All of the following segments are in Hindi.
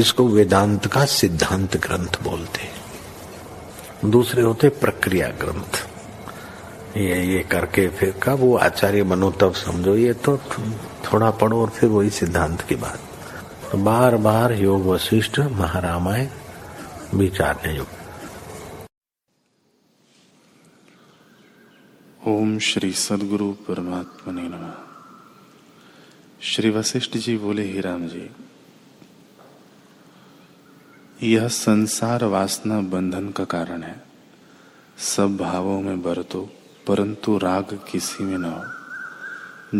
इसको वेदांत का सिद्धांत ग्रंथ बोलते हैं। दूसरे होते प्रक्रिया ग्रंथ। ये ये करके फिर कब वो आचार्य बनो, तब समझो, ये तो थोड़ा पढ़ो और फिर वही सिद्धांत की बात। तो बार बार योग वशिष्ठ महारामायण विचारने योग ओम श्री सदगुरु परमात्मा ने नम। श्री वशिष्ठ जी बोले, ही राम जी यह संसार वासना बंधन का कारण है। सब भावों में बरतो, परंतु राग किसी में न हो।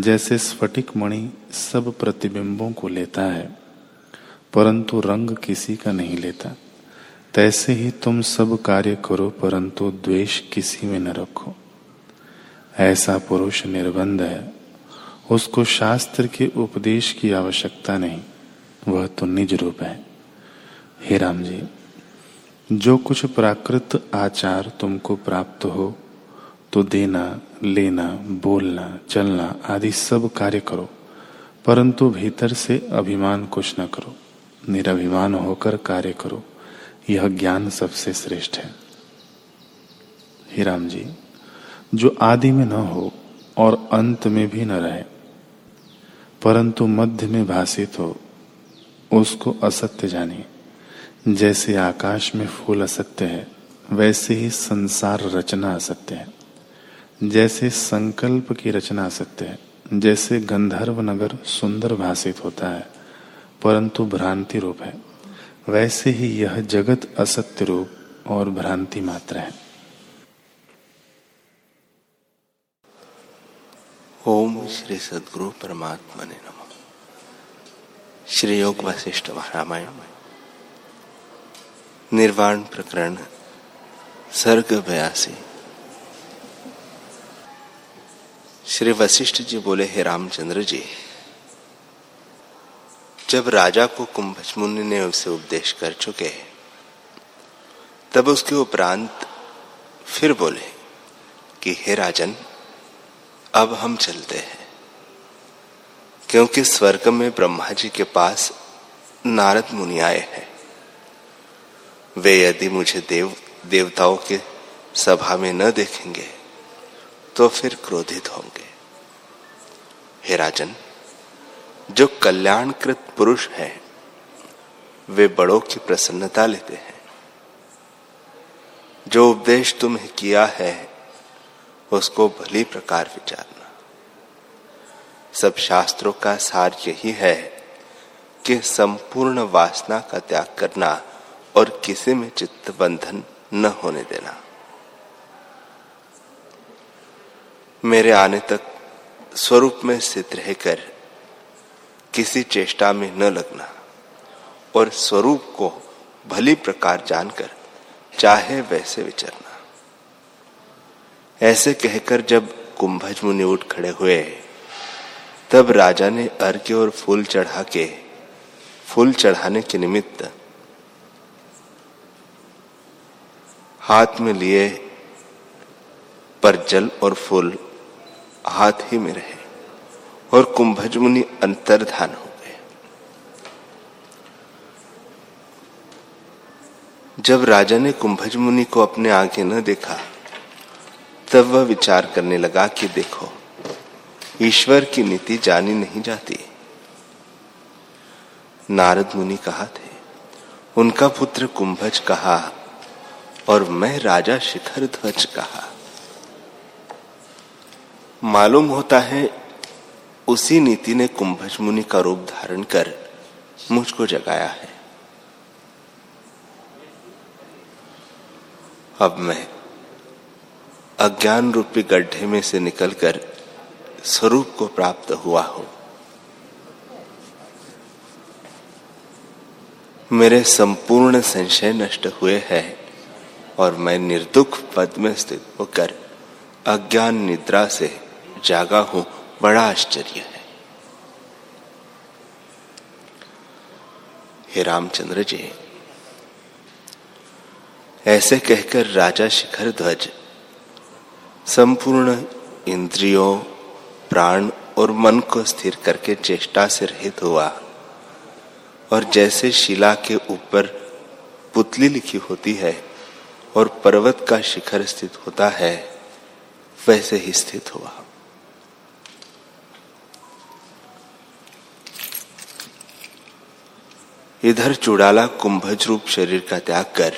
जैसे स्फटिक मणि सब प्रतिबिंबों को लेता है, परंतु रंग किसी का नहीं लेता। तैसे ही तुम सब कार्य करो, परंतु द्वेष किसी में न रखो। ऐसा पुरुष निर्बंध है। उसको शास्त्र के उपदेश की आवश्यकता नहीं। वह तो निज रूप है। हे राम जी, जो कुछ प्राकृत आचार तुमको प्राप्त हो तो देना, लेना, बोलना, चलना आदि सब कार्य करो, परंतु भीतर से अभिमान कुछ न करो, निराभिमान होकर कार्य करो, यह ज्ञान सबसे श्रेष्ठ है। हे राम जी, जो आदि में न हो और अंत में भी न रहे, परंतु मध्य में भाषित हो, उसको असत्य जानिए। जैसे आकाश में फूल असत्य है, वैसे ही संसार रचना असत्य है। जैसे संकल्प की रचना असत्य है, जैसे गंधर्व नगर सुंदर भाषित होता है, परंतु भ्रांति रूप है। वैसे ही यह जगत असत्य रूप और भ्रांति मात्र है। ओम श्री सदगुरु परमात्मा ने नम। श्री योग वशिष्ठ रामायण निर्वाण प्रकरण सर्ग बयासी श्री वशिष्ठ जी बोले, हे रामचंद्र जी, जब राजा को कुंभज मुनि ने उसे उपदेश कर चुके हैं, तब उसके उपरांत फिर बोले कि, हे राजन, अब हम चलते हैं, क्योंकि स्वर्ग में ब्रह्मा जी के पास नारद मुनि आए हैं। वे यदि मुझे देव, देवताओं के सभा में न देखेंगे तो फिर क्रोधित होंगे। हे राजन, जो कल्याणकृत पुरुष है, वे बड़ों की प्रसन्नता लेते हैं। जो उपदेश तुम्हें किया है, उसको भली प्रकार विचारना। सब शास्त्रों का सार यही है कि संपूर्ण वासना का त्याग करना और किसी में चित्त बंधन न होने देना। मेरे आने तक स्वरूप में स्थित रहकर किसी चेष्टा में न लगना और स्वरूप को भली प्रकार जानकर चाहे वैसे विचरना। ऐसे कहकर जब कुंभज मुनि उठ खड़े हुए, तब राजा ने अर्घ्य और फूल चढ़ा के, फूल चढ़ाने के निमित्त हाथ में लिए पर जल और फूल हाथ ही में रहे और कुंभज मुनि अंतर्धान हो गए। जब राजा ने कुंभज मुनि को अपने आगे न देखा, तब वह विचार करने लगा कि देखो, ईश्वर की नीति जानी नहीं जाती। नारद मुनि कहा थे, उनका पुत्र कुंभज कहा और मैं राजा शिखर ध्वज कहा। मालूम होता है, उसी नीति ने कुंभज मुनि का रूप धारण कर मुझको जगाया है। अब मैं अज्ञान रूपी गड्ढे में से निकलकर स्वरूप को प्राप्त हुआ हूँ। मेरे संपूर्ण संशय नष्ट हुए हैं। और मैं निर्दुख पद में स्थित होकर अज्ञान निद्रा से जागा हूँ। बड़ा आश्चर्य है। हे रामचंद्र जी, ऐसे कहकर राजा शिखर ध्वज, संपूर्ण इंद्रियों, प्राण और मन को स्थिर करके चेष्टा से रहित हुआ। और जैसे शिला के ऊपर पुतली लिखी होती है और पर्वत का शिखर स्थित होता है, वैसे ही स्थित हुआ। इधर चुड़ाला कुंभज रूप शरीर का त्याग कर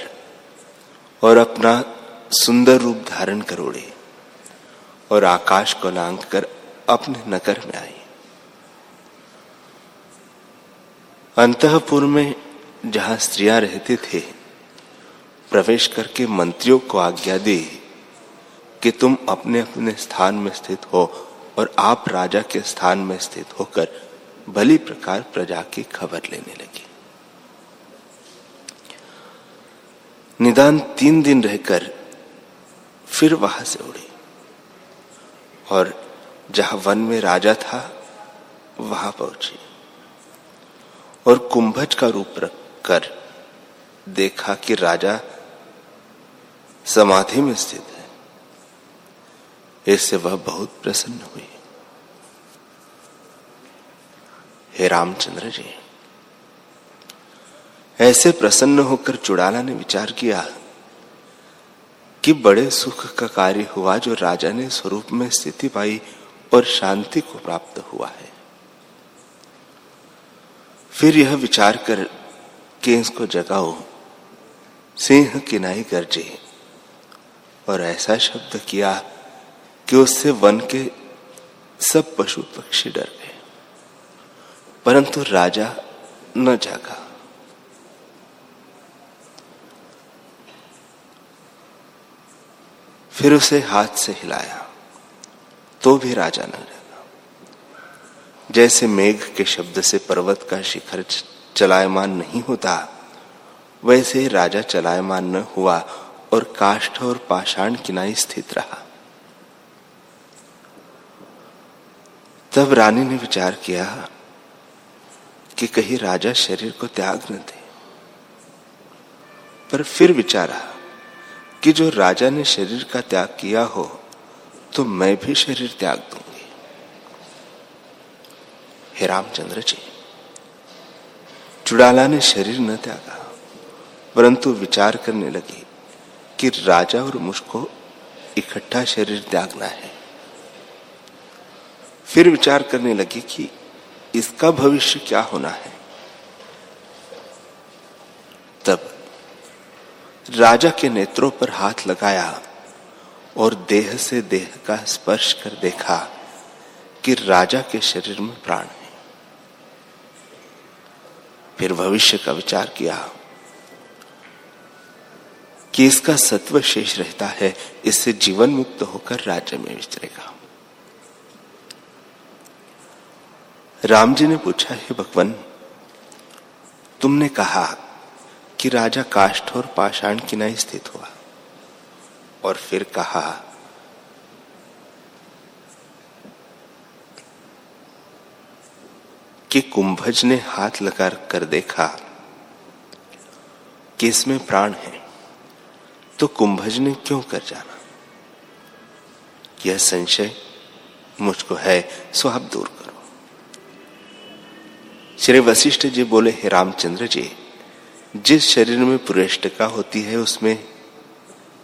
और अपना सुंदर रूप धारण कर उड़े और आकाश को लांग कर अपने नगर में आई। अंतपुर में जहाँ स्त्रियाँ रहते थे प्रवेश करके मंत्रियों को आज्ञा दी कि तुम अपने अपने स्थान में स्थित हो और आप राजा के स्थान में स्थित होकर भली प्रकार प्रजा की खबर लेने लगी। निदान तीन दिन रहकर फिर वहाँ से उड़ी और जहाँ वन में राजा था, वहाँ पहुँची और कुंभज का रूप रखकर देखा कि राजा समाधि में स्थित है। इससे वह बहुत प्रसन्न हुई। हे रामचंद्र जी, ऐसे प्रसन्न होकर चुड़ाला ने विचार किया कि बड़े सुख का कार्य हुआ जो राजा ने स्वरूप में स्थिति पाई और शांति को प्राप्त हुआ है। फिर यह विचार कर के इसको जगाओ। सिंह किनाई गरजे और ऐसा शब्द किया कि उससे वन के सब पशु पक्षी डर गए। परंतु राजा न जागा। फिर उसे हाथ से हिलाया तो भी राजा न जागा। जैसे मेघ के शब्द से पर्वत का शिखर चलायमान नहीं होता, वैसे राजा चलायमान न हुआ और काष्ठ और पाषाण किनाई स्थित रहा। तब रानी ने विचार किया कि कहीं राजा शरीर को त्याग न दे। पर फिर विचारा कि जो राजा ने शरीर का त्याग किया हो तो मैं भी शरीर त्याग दूँगी। हे रामचंद्र जी, चुड़ाला ने शरीर न त्यागा, परंतु विचार करने लगी। कि राजा और मुझको इकट्ठा शरीर त्यागना है। फिर विचार करने लगी कि इसका भविष्य क्या होना है। तब राजा के नेत्रों पर हाथ लगाया और देह से देह का स्पर्श कर देखा कि राजा के शरीर में प्राण है। फिर भविष्य का विचार किया कि इसका सत्व शेष रहता है, इससे जीवन मुक्त होकर राज्य में विचरेगा। राम जी ने पूछा, हे भगवान, तुमने कहा कि राजा काष्ठ और पाषाण किनाई स्थित हुआ और फिर कहा, कि कुंभज ने हाथ लगा कर देखा कि इसमें प्राण है। तो कुंभज ने क्यों कर जाना? यह संशय मुझको है, सो आप दूर करो। श्री वशिष्ठ जी बोले, हे रामचंद्र जी, जिस शरीर में पुरेष्टका होती है, उसमें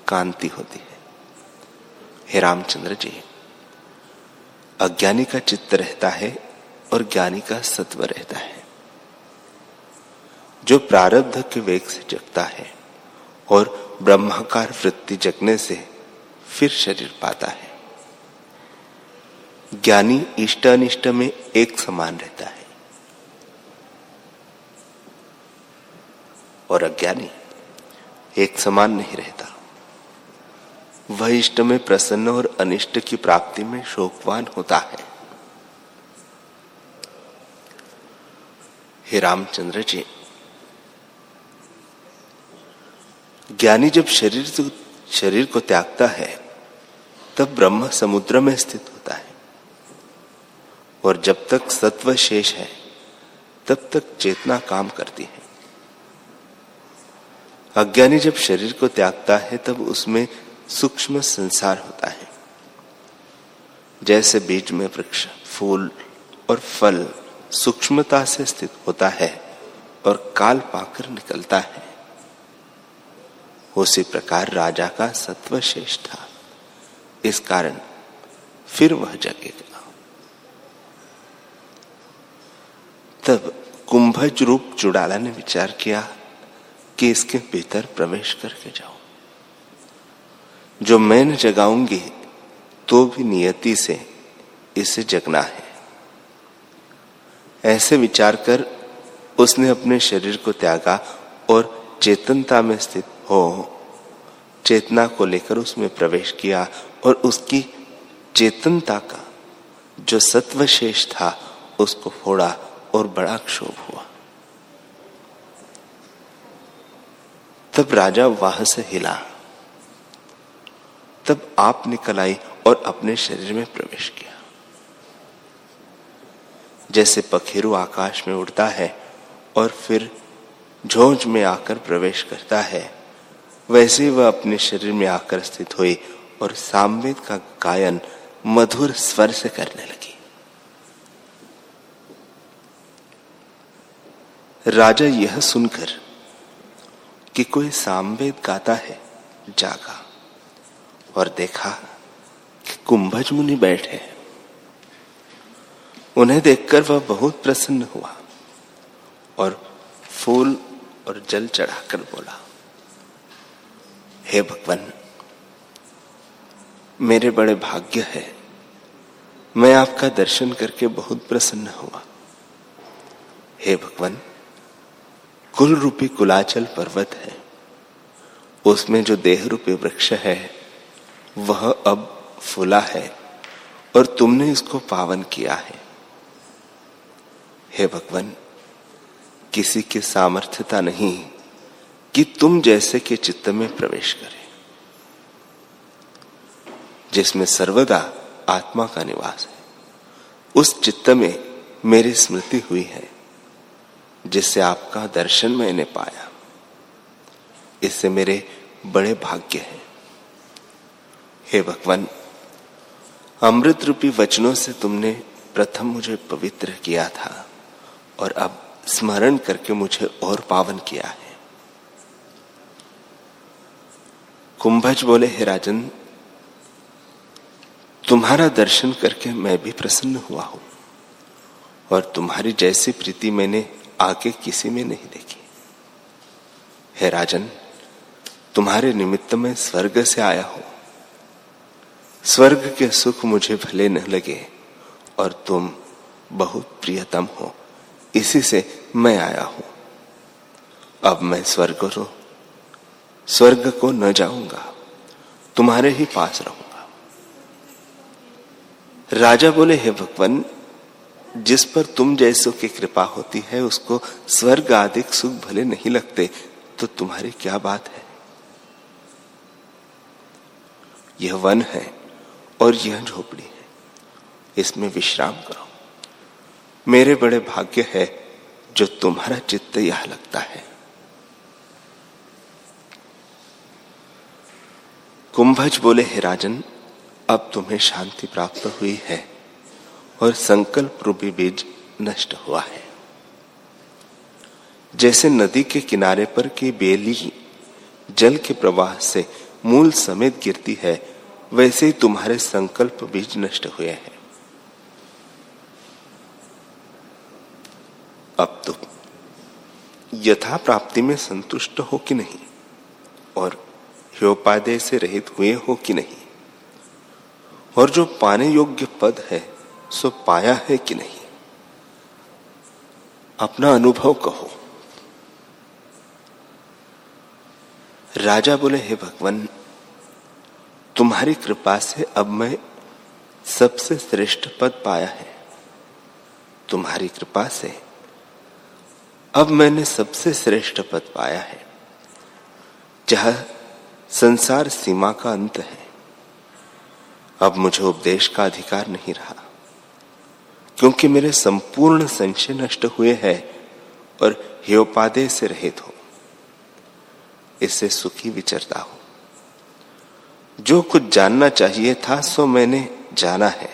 कांति होती है। हे रामचंद्र जी, अज्ञानी का चित्त रहता है और ज्ञानी का सत्व रहता है। जो प्रारब्ध के वेग से जगता है और ब्रह्माकार वृत्ति जगने से फिर शरीर पाता है। ज्ञानी इष्ट अनिष्ट में एक समान रहता है। और अज्ञानी एक समान नहीं रहता। वह इष्ट में प्रसन्न और अनिष्ट की प्राप्ति में शोकवान होता है। हे रामचंद्र जी ज्ञानी जब शरीर तो शरीर को त्यागता है, तब ब्रह्म समुद्र में स्थित होता है। और जब तक सत्व शेष है, तब तक चेतना काम करती है। अज्ञानी जब शरीर को त्यागता है, तब उसमें सूक्ष्म संसार होता है। जैसे बीज में वृक्ष, फूल और फल सूक्ष्मता से स्थित होता है और काल पाकर निकलता है। उसी प्रकार राजा का सत्व शेष था। इस कारण फिर वह जगेगा। तब कुंभज रूप चुड़ाला ने विचार किया कि इसके भीतर प्रवेश करके जाओ जो मैं न जगाऊँगी तो भी नियति से इसे जगना है। ऐसे विचार कर उसने अपने शरीर को त्यागा और चेतनता में स्थित हो, चेतना को लेकर उसमें प्रवेश किया और उसकी चेतनता का जो सत्व शेष था, उसको फोड़ा और बड़ा क्षोभ हुआ। तब राजा वहाँ से हिला। तब आप निकल आई और अपने शरीर में प्रवेश किया। जैसे पखेरु आकाश में उड़ता है और फिर झोंझ में आकर प्रवेश करता है वैसे वह अपने शरीर में आकर स्थित हुई और सामवेद का गायन मधुर स्वर से करने लगी। राजा यह सुनकर कि कोई सामवेद गाता है, जागा और देखा कि कुंभज मुनि बैठे उन्हें देखकर वह बहुत प्रसन्न हुआ और फूल और जल चढ़ाकर बोला हे भगवान, मेरे बड़े भाग्य है, मैं आपका दर्शन करके बहुत प्रसन्न हुआ। हे भगवान कुल रूपी कुलाचल पर्वत है, उसमें जो देह रूपी वृक्ष है, वह अब फूला है और तुमने इसको पावन किया है। हे भगवान, किसी की सामर्थ्यता नहीं कि तुम जैसे के चित्त में प्रवेश करे, जिसमें सर्वदा आत्मा का निवास है। उस चित्त में मेरी स्मृति हुई है, जिससे आपका दर्शन मैंने पाया। इससे मेरे बड़े भाग्य है। हे भगवान, अमृत रूपी वचनों से तुमने प्रथम मुझे पवित्र किया था और अब स्मरण करके मुझे और पावन किया है। कुंभज बोले, हे राजन, तुम्हारा दर्शन करके मैं भी प्रसन्न हुआ हूँ और तुम्हारी जैसी प्रीति मैंने आगे किसी में नहीं देखी। हे राजन, तुम्हारे निमित्त में स्वर्ग से आया हूँ। स्वर्ग के सुख मुझे भले न लगे और तुम बहुत प्रियतम हो। इसी से मैं आया हूँ। अब मैं स्वर्ग रो स्वर्ग को न जाऊँगा, तुम्हारे ही पास रहूँगा। राजा बोले, हे भगवान, जिस पर तुम जैसों की कृपा होती है, उसको स्वर्ग आदि सुख भले नहीं लगते तो तुम्हारी क्या बात है? यह वन है और यह झोपड़ी है। इसमें विश्राम करो। मेरे बड़े भाग्य है जो तुम्हारा चित्त यह लगता है। कुंभज बोले, हे राजन, अब तुम्हें शांति प्राप्त हुई है और संकल्प रूपी बीज नष्ट हुआ है। जैसे नदी के किनारे पर की बेली जल के प्रवाह से मूल समेत गिरती है, वैसे ही तुम्हारे संकल्प बीज नष्ट हुए हैं। अब तुम यथा प्राप्ति में संतुष्ट हो कि नहीं? और ह्योपादेय से रहित हुए हो कि नहीं? और जो पाने योग्य पद है, सो पाया है कि नहीं? अपना अनुभव कहो। राजा बोले, हे भगवान, तुम्हारी कृपा से अब मैं सबसे श्रेष्ठ पद पाया है। तुम्हारी कृपा से अब मैंने सबसे श्रेष्ठ पद पाया है, जहाँ संसार सीमा का अंत है। अब मुझे उपदेश का अधिकार नहीं रहा, क्योंकि मेरे संपूर्ण संशय नष्ट हुए हैं और हेयोपादे से रहित हो। इससे सुखी विचरता हो। जो कुछ जानना चाहिए था, सो मैंने जाना है।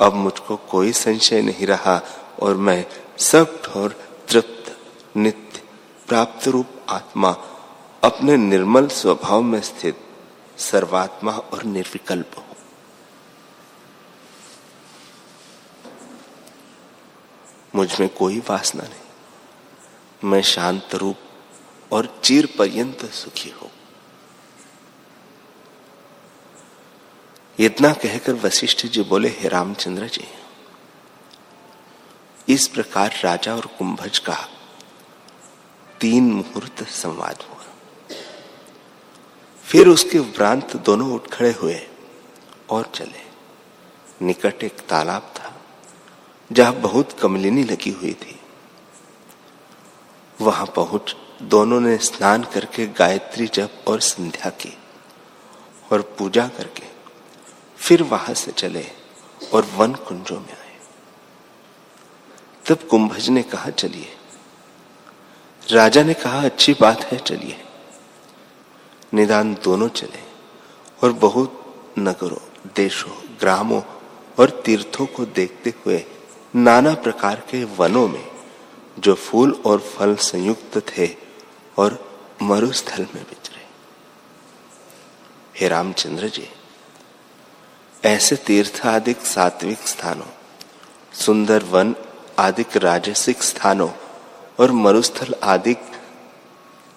अब मुझको कोई संशय नहीं रहा और मैं सब ठोर तृप्त, नित्य, प्राप्त रूप आत्मा अपने निर्मल स्वभाव में स्थित सर्वात्मा और निर्विकल्प हो। मुझमें कोई वासना नहीं। मैं शांत रूप और चीर पर्यंत सुखी हो। इतना कहकर वशिष्ठ जी बोले, हे रामचंद्र जी, इस प्रकार राजा और कुंभज का तीन मुहूर्त संवाद हुआ। फिर उसके उपरांत दोनों उठ खड़े हुए और चले। निकट एक तालाब था, जहाँ बहुत कमलिनी लगी हुई थी। वहाँ पहुँच दोनों ने स्नान करके गायत्री जप और संध्या की और पूजा करके फिर वहाँ से चले और वन कुंजों में आए। तब कुंभज ने कहा, चलिए। राजा ने कहा, अच्छी बात है, चलिए। निदान दोनों चले, और बहुत नगरों, देशों, ग्रामों और तीर्थों को देखते हुए नाना प्रकार के वनों में, जो फूल और फल संयुक्त थे और मरुस्थल में विचरे हे रामचंद्र जी, ऐसे तीर्थ आदि सात्विक स्थानों, सुंदर वन आदि राजसिक स्थानों और मरुस्थल आदि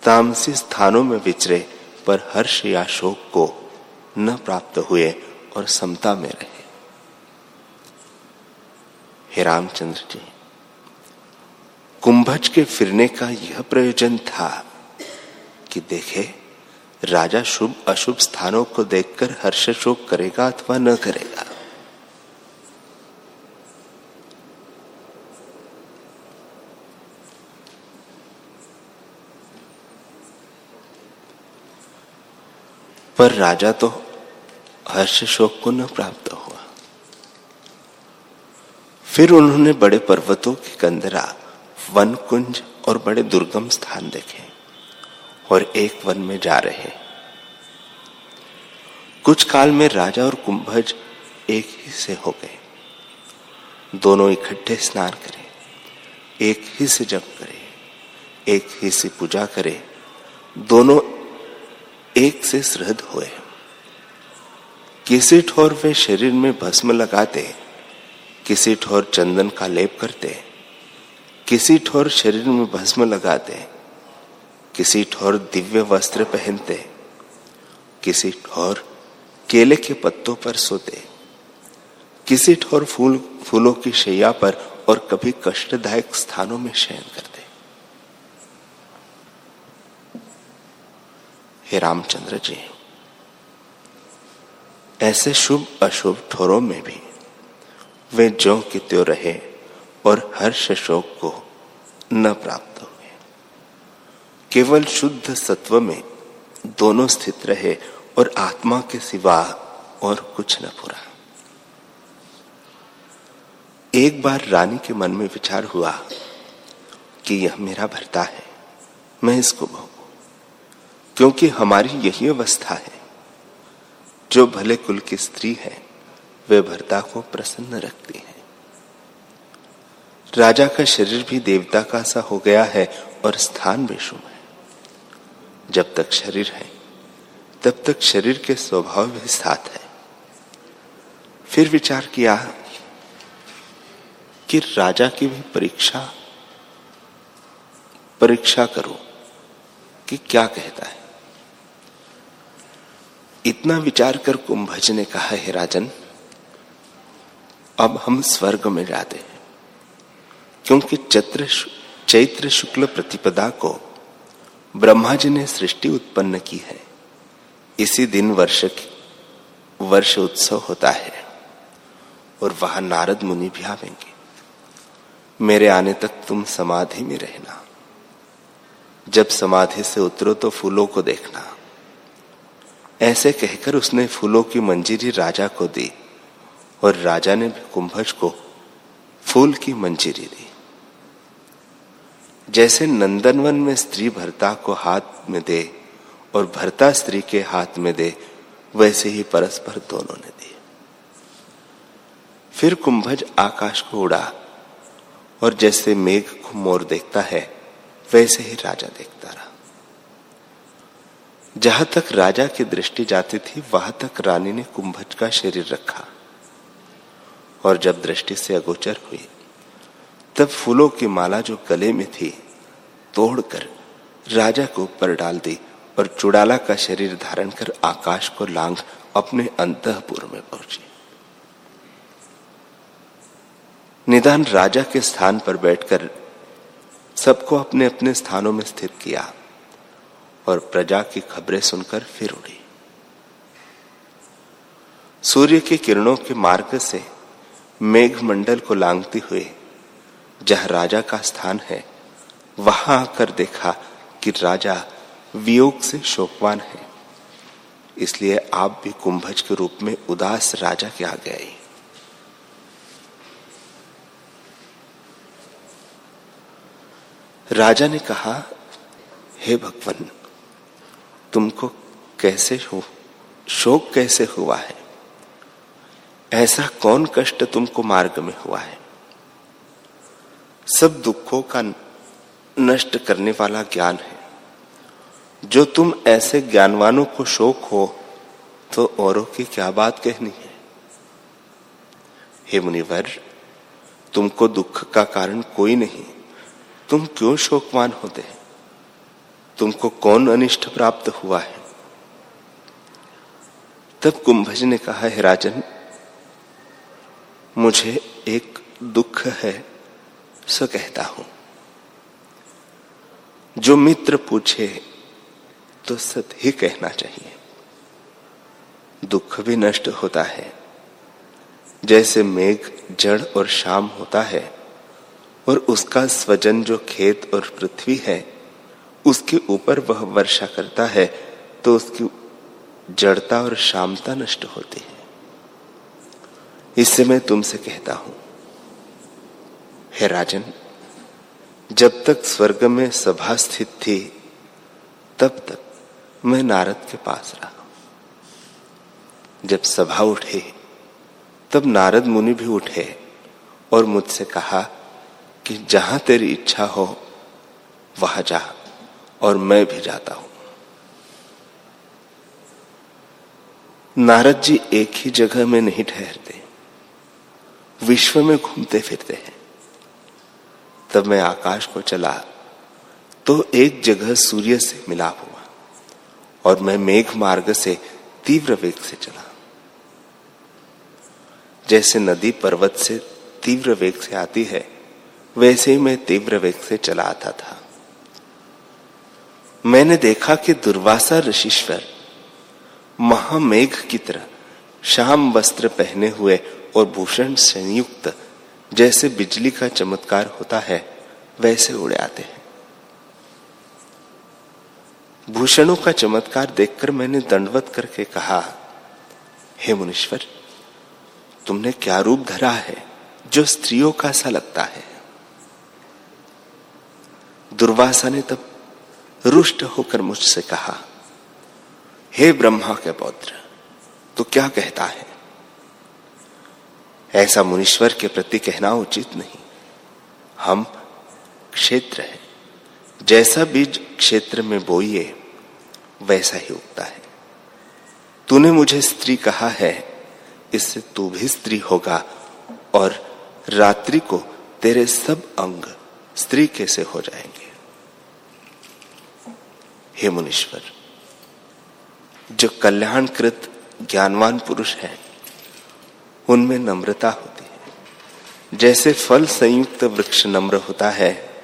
तामसी स्थानों में विचरे पर हर्ष या शोक को न प्राप्त हुए और समता में रहे। हे रामचंद्र जी, कुंभज के फिरने का यह प्रयोजन था कि देखे, राजा शुभ अशुभ स्थानों को देखकर हर्ष शोक करेगा अथवा न करेगा। पर राजा तो हर्ष शोक को न प्राप्त हुआ। फिर उन्होंने बड़े पर्वतों की कंदरा वन कुंज और बड़े दुर्गम स्थान देखे और एक वन में जा रहे। कुछ काल में राजा और कुंभज एक ही से हो गए। दोनों इकट्ठे स्नान करें, एक ही से जप करें, एक ही से पूजा करें, दोनों एक से श्रद्ध हुए। किसी ठोर वे शरीर में भस्म लगाते, किसी ठोर चंदन का लेप करते, किसी ठोर शरीर में भस्म लगाते, किसी ठोर दिव्य वस्त्र पहनते, किसी ठोर केले के पत्तों पर सोते, किसी ठोर फूल, फूलों की शैया पर और कभी कष्टदायक स्थानों में शयन करते। हे रामचंद्र जी, ऐसे शुभ अशुभ ठोरों में भी वे जो कि त्यो रहे और हर्ष शोक को न प्राप्त हुए। केवल शुद्ध सत्व में दोनों स्थित रहे और आत्मा के सिवा और कुछ न पूरा। एक बार रानी के मन में विचार हुआ कि यह मेरा भरता है, मैं इसको भोग। क्योंकि हमारी यही अवस्था है। जो भले कुल की स्त्री है, वे भरता को प्रसन्न रखती है। राजा का शरीर भी देवता का सा हो गया है और स्थान शुभ है। जब तक शरीर है, तब तक शरीर के स्वभाव भी साथ है। फिर विचार किया कि राजा की भी परीक्षा परीक्षा करो कि क्या कहता है। इतना विचार कर कुंभज ने कहा, है राजन, अब हम स्वर्ग में जाते हैं, क्योंकि चत्र चैत्र शुक्ल प्रतिपदा को ब्रह्मा जी ने सृष्टि उत्पन्न की है। इसी दिन वर्ष वर्ष उत्सव होता है, और वहाँ नारद मुनि भी आवेंगे। मेरे आने तक तुम समाधि में रहना। जब समाधि से उतरो तो फूलों को देखना। ऐसे कहकर उसने फूलों की मंजीरी राजा को दी और राजा ने भी कुंभज को फूल की मंजीरी दी। जैसे नंदनवन में स्त्री भरता को हाथ में दे और भरता स्त्री के हाथ में दे, वैसे ही परस्पर दोनों ने दी फिर कुंभज आकाश को उड़ा और जैसे मेघ को मोर देखता है, वैसे ही राजा देखता रहा। जहाँ तक राजा की दृष्टि जाती थी, वहाँ तक रानी ने कुंभज का शरीर रखा। और जब दृष्टि से अगोचर हुई, तब फूलों की माला जो गले में थी, तोड़कर राजा को ऊपर डाल दी और चुड़ाला का शरीर धारण कर आकाश को लांग अपने अंतपुर में पहुँची। निदान राजा के स्थान पर बैठकर सबको अपने अपने स्थानों में स्थित किया। और प्रजा की खबरें सुनकर फिर उड़ी सूर्य की किरणों के मार्ग से मेघ मंडल को लांगती हुए जहाँ राजा का स्थान है, वहाँ आकर देखा कि राजा वियोग से शोकवान है। इसलिए आप भी कुंभज के रूप में उदास राजा के आगे आई राजा ने कहा, हे भगवान तुमको कैसे हो? शोक कैसे हुआ है? ऐसा कौन कष्ट तुमको मार्ग में हुआ है? सब दुखों का नष्ट करने वाला ज्ञान है। जो तुम ऐसे ज्ञानवानों को शोक हो तो औरों की क्या बात कहनी है? हे मुनिवर, तुमको दुख का कारण कोई नहीं। तुम क्यों शोकवान होते हैं? तुमको कौन अनिष्ट प्राप्त हुआ है? तब कुंभज ने कहा, है राजन, मुझे एक दुख है, सो कहता हूँ। जो मित्र पूछे तो सत ही कहना चाहिए। दुख भी नष्ट होता है। जैसे मेघ, जड़ और शाम होता है, और उसका स्वजन जो खेत और पृथ्वी है उसके ऊपर वह वर्षा करता है तो उसकी जड़ता और शामता नष्ट होती है। इससे मैं तुमसे कहता हूँ, हे राजन, जब तक स्वर्ग में सभा स्थित थी, तब तक मैं नारद के पास रहा। जब सभा उठे, तब नारद मुनि भी उठे और मुझसे कहा कि जहाँ तेरी इच्छा हो, वहाँ जा। और मैं भी जाता हूँ। नारद जी एक ही जगह में नहीं ठहरते। विश्व में घूमते फिरते हैं। तब मैं आकाश को चला तो एक जगह सूर्य से मिलाप हुआ और मैं मेघ मार्ग से तीव्र वेग से चला। जैसे नदी पर्वत से तीव्र वेग से आती है, वैसे ही मैं तीव्र वेग से चला आता था। मैंने देखा कि दुर्वासा ऋषिश्वर महामेघ की तरह शाम वस्त्र पहने हुए और भूषण संयुक्त जैसे बिजली का चमत्कार होता है, वैसे उड़े आते हैं। भूषणों का चमत्कार देखकर मैंने दंडवत करके कहा, हे मुनीश्वर, तुमने क्या रूप धरा है जो स्त्रियों का सा लगता है? दुर्वासा ने तब रुष्ट होकर मुझसे कहा, हे ब्रह्मा के पौत्र तो क्या कहता है? ऐसा मुनीश्वर के प्रति कहना उचित नहीं। हम क्षेत्र है। जैसा बीज क्षेत्र में बोइए, वैसा ही उगता है। तूने मुझे स्त्री कहा है, इससे तू भी स्त्री होगा और रात्रि को तेरे सब अंग स्त्री कैसे हो जाएँगे। हे मुनीश्वर, जो कल्याणकृत ज्ञानवान पुरुष है, उनमें नम्रता होती है। जैसे फल संयुक्त वृक्ष नम्र होता है,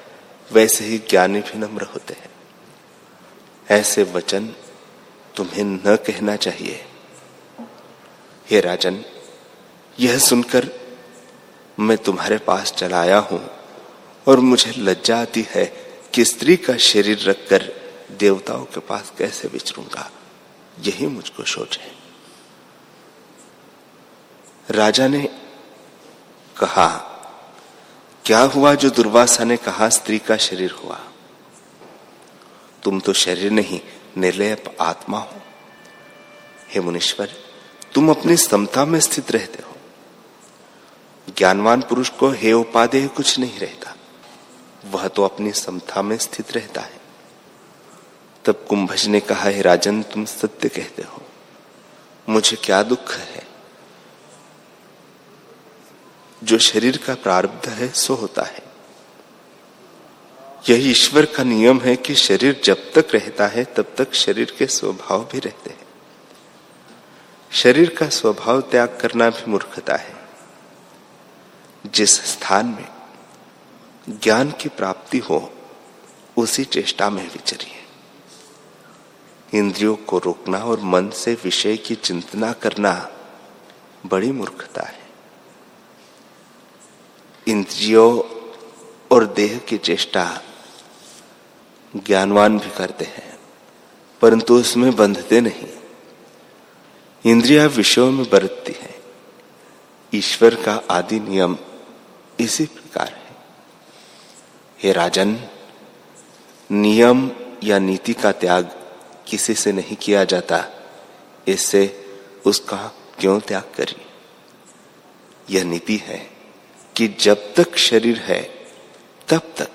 वैसे ही ज्ञानी भी नम्र होते हैं। ऐसे वचन तुम्हें न कहना चाहिए। हे राजन, यह सुनकर मैं तुम्हारे पास चला आया हूँ और मुझे लज्जा आती है कि स्त्री का शरीर रखकर देवताओं के पास कैसे विचरूँगा यही मुझको सोच है। राजा ने कहा, क्या हुआ जो दुर्वासा ने कहा स्त्री का शरीर हुआ? तुम तो शरीर नहीं निर्लय आत्मा हो। हे मुनीश्वर, तुम अपनी समता में स्थित रहते हो। ज्ञानवान पुरुष को हे उपाधेय कुछ नहीं रहता। वह तो अपनी समता में स्थित रहता है। तब कुंभज ने कहा, हे राजन, तुम सत्य कहते हो। मुझे क्या दुख है? जो शरीर का प्रारब्ध है, सो होता है। यही ईश्वर का नियम है कि शरीर जब तक रहता है, तब तक शरीर के स्वभाव भी रहते हैं। शरीर का स्वभाव त्याग करना भी मूर्खता है। जिस स्थान में ज्ञान की प्राप्ति हो, उसी चेष्टा में विचरिए। इंद्रियों को रोकना और मन से विषय की चिंतना करना बड़ी मूर्खता है। इंद्रियों और देह की चेष्टा ज्ञानवान भी करते हैं, परंतु उसमें बंधते नहीं। इंद्रिया विषयों में बरतती है। ईश्वर का आदि नियम इसी प्रकार है। हे राजन, नियम या नीति का त्याग किसी से नहीं किया जाता। इससे उसका क्यों त्याग करिए यह नीति है कि जब तक शरीर है, तब तक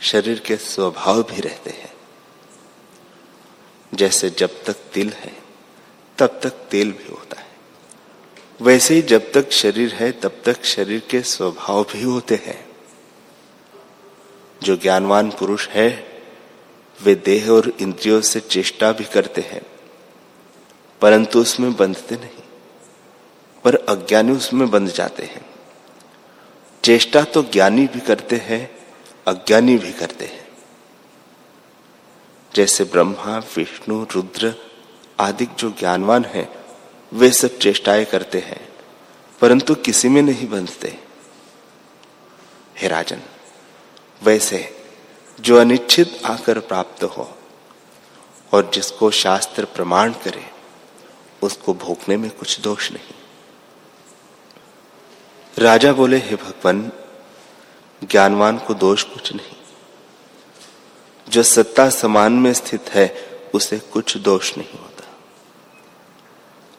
शरीर के स्वभाव भी रहते हैं। जैसे जब तक तिल है, तब तक तेल भी होता है। वैसे ही जब तक शरीर है, तब तक शरीर के स्वभाव भी होते हैं। जो ज्ञानवान पुरुष है वे देह और इंद्रियों से चेष्टा भी करते हैं, परंतु उसमें बंधते नहीं, पर अज्ञानी उसमें बंध जाते हैं। चेष्टा तो ज्ञानी भी करते हैं, अज्ञानी भी करते हैं। जैसे ब्रह्मा, विष्णु, रुद्र आदि जो ज्ञानवान है, वे सब चेष्टाएँ करते हैं, परंतु किसी में नहीं बंधते। हे राजन, वैसे जो अनिश्चित आकर प्राप्त हो और जिसको शास्त्र प्रमाण करे, उसको भोगने में कुछ दोष नहीं। राजा बोले, हे भगवान, ज्ञानवान को दोष कुछ नहीं। जो सत्ता समान में स्थित है, उसे कुछ दोष नहीं होता।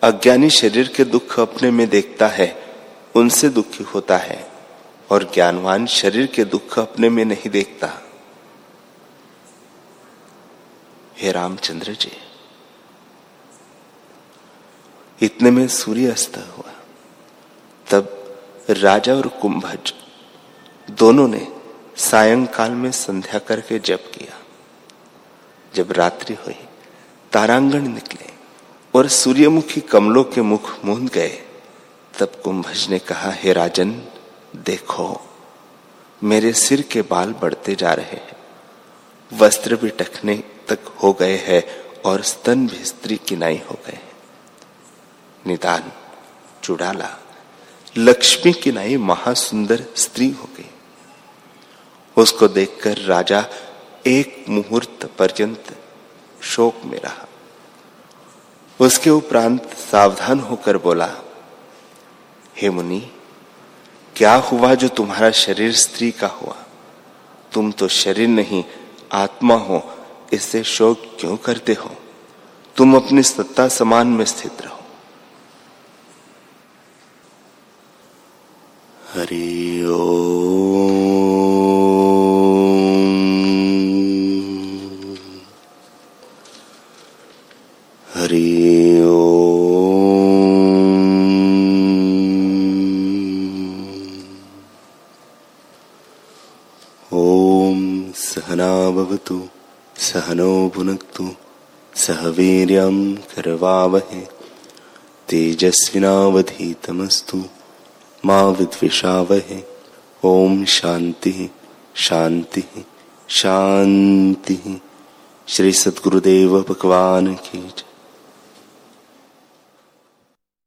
अज्ञानी शरीर के दुख अपने में देखता है, उनसे दुखी होता है, और ज्ञानवान शरीर के दुख अपने में नहीं देखता। हे रामचंद्र जी, इतने में सूर्य अस्त हुआ। तब राजा और कुंभज दोनों ने सायंकाल में संध्या करके जप किया। जब रात्रि हुई, तारांगण निकले और सूर्यमुखी कमलों के मुख मूंद गए, तब कुंभज ने कहा, हे राजन, देखो, मेरे सिर के बाल बढ़ते जा रहे हैं। वस्त्र भी टखने तक हो गए हैं और स्तन भी स्त्री किनाई हो गए निदान, चुड़ाला, लक्ष्मी किनाई महासुंदर स्त्री हो गई। उसको देखकर राजा एक मुहूर्त पर्यंत शोक में रहा। उसके उपरांत सावधान होकर बोला, हे मुनि, क्या हुआ जो तुम्हारा शरीर स्त्री का हुआ? तुम तो शरीर नहीं, आत्मा हो इससे शोक क्यों करते हो? तुम अपनी सत्ता समान में स्थित रहो। हरि वीर करवावहे। तेजस्विनावधीतमस्तु मा विद्विषावहे। ओम शांति शाति शांति श्री सद्गुरुदेव भगवान की।